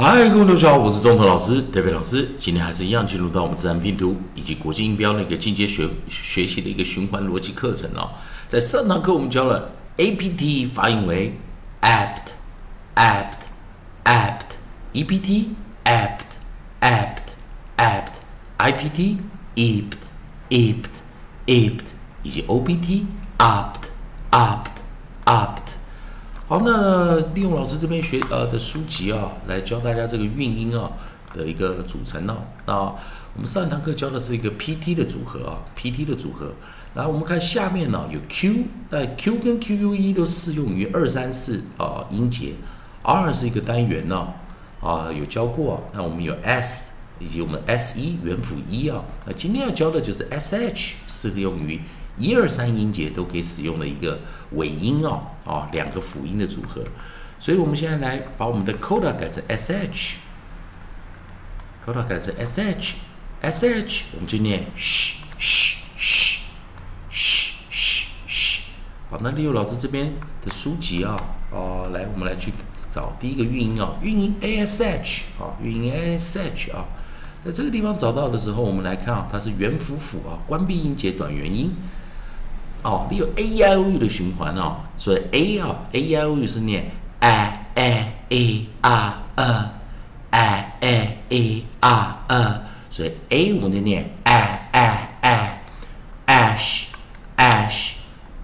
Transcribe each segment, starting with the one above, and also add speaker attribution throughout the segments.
Speaker 1: 嗨，各位同学好，我是中头老师，David 老师。今天还是一样进入到我们自然拼读以及国际音标的一个进阶学学习的一个循环逻辑课程哦。在上堂课我们教了 apt 发音为 apt apt apt ept apt apt apt ipt ept ept ept 以及 opt opt opt opt 好，那利用老师这边学呃的书籍啊，来教大家这个韵音啊的一个组成哦。那我们上一堂课教的是一个 PT 的组合啊，PT 的组合。然后我们看下面呢有 Q，那 Q 跟 QUE 都适用于二三四啊音节。R 是一个单元呢啊，有教过。那我们有 S 以及我们 S 一元辅一啊。那今天要教的就是 SH，适用于。一二三音节都可以使用的一个尾音哦，啊，两个辅音的组合，所以我们现在来把我们的 coda 改成 sh，coda 改成 sh，sh 我们就念 sh sh sh sh sh sh，好，那利用老师这边的书籍啊，哦，来我们来去找第一个韵音啊，韵音 ash，啊，韵音 ash 啊，在这个地方找到的时候，我们来看啊，它是元辅辅啊，关闭音节短元音。哦，你有 a i o u 的循环哦，所以 a 啊 a i o u 是念 a a a r a a a a r a，所以 a 我们就念 a a a ash ash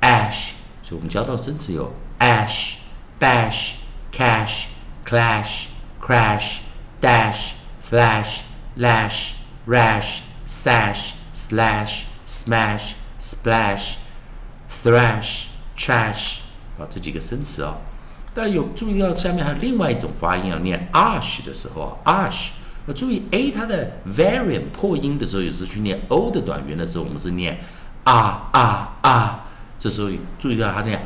Speaker 1: ash，所以我们教到生词有 ash bash cash clash crash dash flash lash rash sash slash smash splash。Thrash, trash，啊，这几个生词啊，但有注意到下面还有另外一种发音啊，念 ash 的时候啊，ash，注意 a 它的 variant 破音的时候，有时候去念 o 的短元的时候，我们是念啊啊啊，这时候注意到它念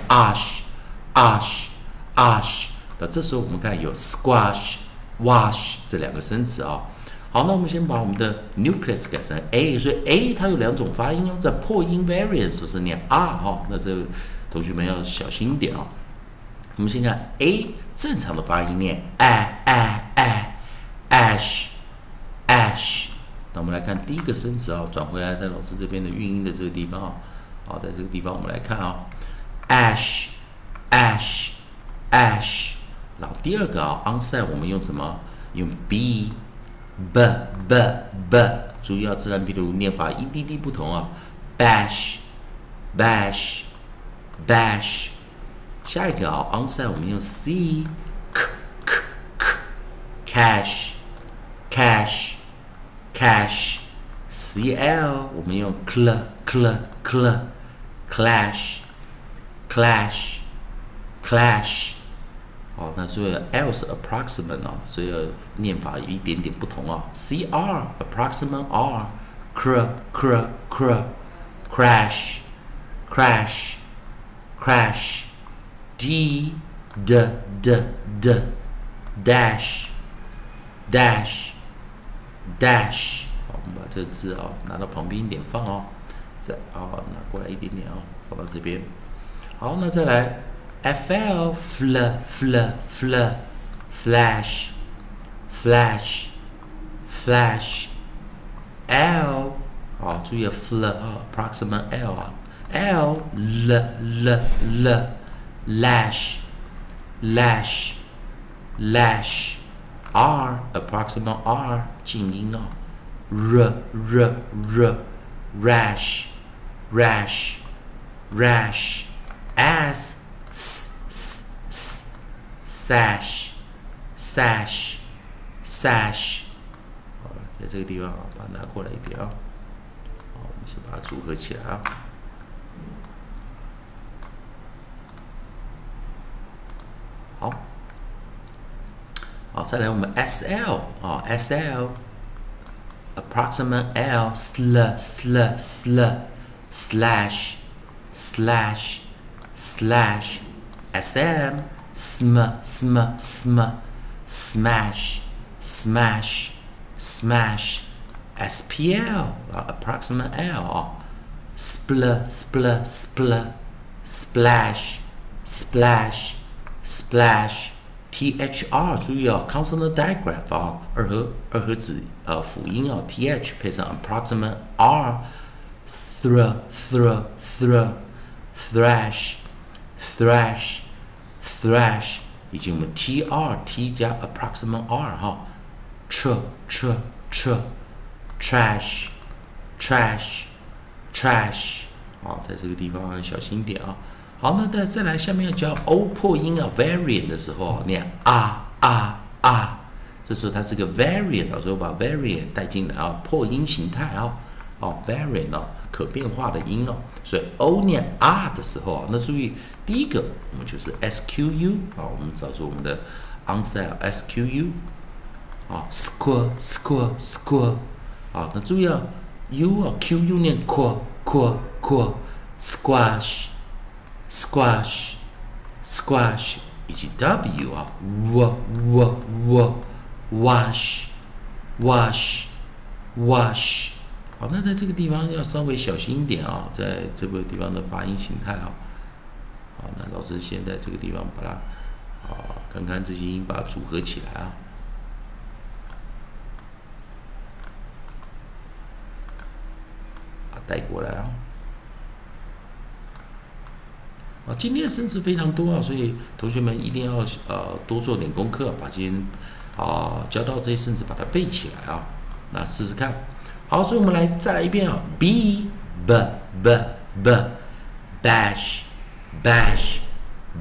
Speaker 1: ash，ash，ash，那这时候我们看有 squash, wash 这两个生词啊。好，那我们先把我们的 nucleus 改成 a，所以 a 它有两种发音哦，在破音 variant 时是念 r 哈，那这位同学们要小心一点哦。我们先看 a 正常的发音念 a a a ash ash。那我们来看第一个生词啊，转回来在老师这边的韵音的这个地方啊，好，在这个地方我们来看啊，ash ash ash。然后第二个啊，onset 我们用什么？用 b。B b b，注意要自然拼读念法一滴滴不同啊。bash bash bash，下一个啊，onset 我们用 c k k k cash cash cash cl 我们用 cl cl cl clash clash clash。哦，那所以 L 是 approximate 哦，所以念法有一点点不同啊。C R approximate R cr cr cr crash crash crash D d d d dash dash dash 好，我们把这个字啊拿到旁边一点放哦，再啊拿过来一点点啊，放到这边。好，那再来。fl fl fl fl flash flash flash l 好，注意 fl 啊，approximate l 啊，l l l l lash lash lash r approximate r 静音啊，r r r rash rash rash as sssash sash sash，好了，在这个地方啊，把它拿过来一点啊。好，我们先把它组合起来啊。好，好，再来我们 S L 啊，S L approximate L sl sl sl slash slash slash sm sm sm sm smash smash smash spl uh, approximate l spl spl spl splash splash splash T H R 注意啊，consonant digraph 啊，二合二合子呃辅音啊，T H 配上 approximate R，thra thra thra thrash thrash thrash，以及我们 T R T 加 approximate R 哈，tr tr tr trash trash trash，好，在这个地方小心点啊。好，那再再来，下面要教 O 破音啊，variant 的时候念啊啊啊，这时候它是个 variant，到时候把 variant 带进来啊，破音形态啊，哦，variant 哦，可变化的音哦，所以 O 念啊的时候啊，那注意第一个我们就是 S Q U 啊，我们找出我们的 onside S Q U 啊，square square square 啊，那注意啊，U 啊 Q U 念 qu qu qu squash。squash squash 以及 w 啊，w w w wash wash wash 好，那在这个地方要稍微小心一点啊，在这个地方的发音形态啊。好，那老师先在这个地方把它啊，看看这些音把它组合起来啊，带过来啊。啊，今天的生词非常多啊，所以同学们一定要呃多做点功课，把今天啊教到这些生词把它背起来啊。那试试看。好，所以我们来再来一遍啊，b b b b bash bash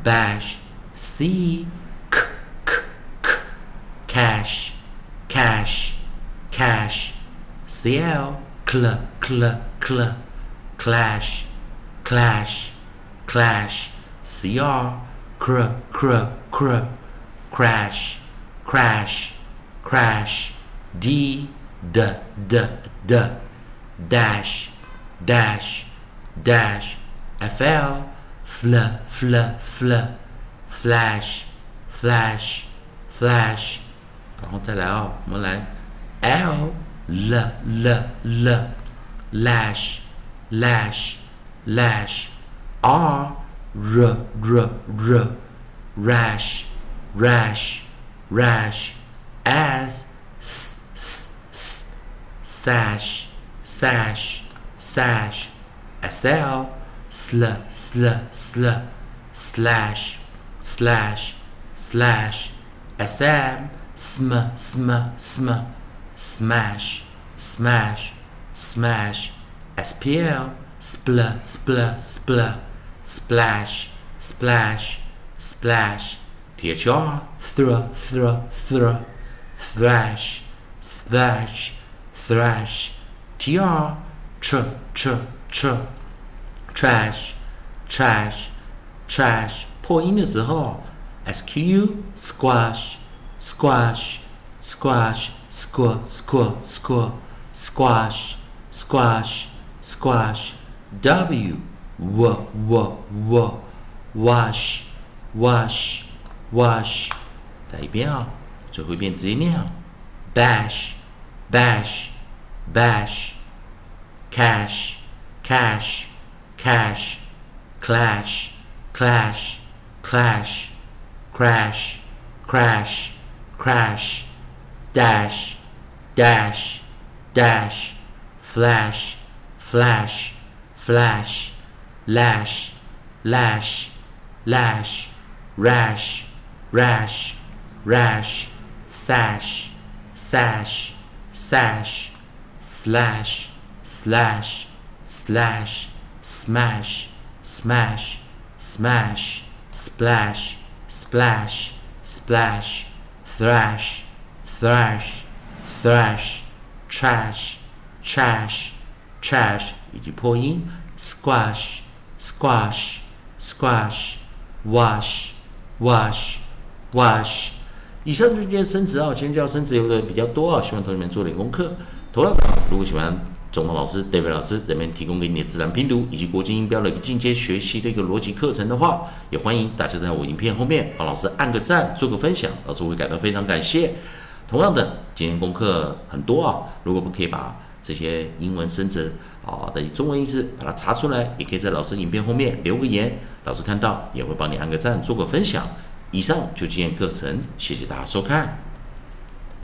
Speaker 1: bash c k k k cash cash cash cl cl cl cl clash clash clash, cr, cr, cr, cr, crash, crash, crash, d, d d d dash dash dash fl fl fl fl flash flash flash. Parenthèse à la oh, là l l l l lash lash lash r r r r rash rash rash as sash, sash, sash, sl, sl, sl, sl, slash, slash, slash, sm, sm, sm, sm, smash, smash, smash, spl, spl, spl, spl, splash, splash, splash. THR, thr, thr, thr, thrash, thrash, thrash, tr, tr, tr, tr, trash, trash, trash。破音的时候，sq, squash, squash, squash, squ, squ, squ, squash, squash, squash, w, w, w, w, wash, wash, wash。再一遍啊、最后一遍直接念啊、，bash。Bash. Bash cash cash cash clash clash clash crash crash crash dash dash dash flash flash flash lash, lash, lash, rash, rash, rash, sash, sash, sash, slash, slash, slash, smash, smash, smash, splash, splash, splash, thrash, thrash, thrash, trash, trash, trash 以及破音 squash。squash, squash, wash, wash, wash。以上这些生词啊，今天教生词有的比较多啊，希望同学们做点功课。 同样的，如果喜欢总统老师 David 老师这边提供给你的自然拼读以及国际音标的一个进阶学习的一个逻辑课程的话，也欢迎大家在我影片后面帮老师按个赞，做个分享，老师会感到非常感谢。同样的，今天功课很多啊，如果不可以把这些英文生词啊的中文意思把它查出来，也可以在老师影片后面留个言，老师看到也会帮你按个赞，做个分享。以上就今天课程，谢谢大家收看。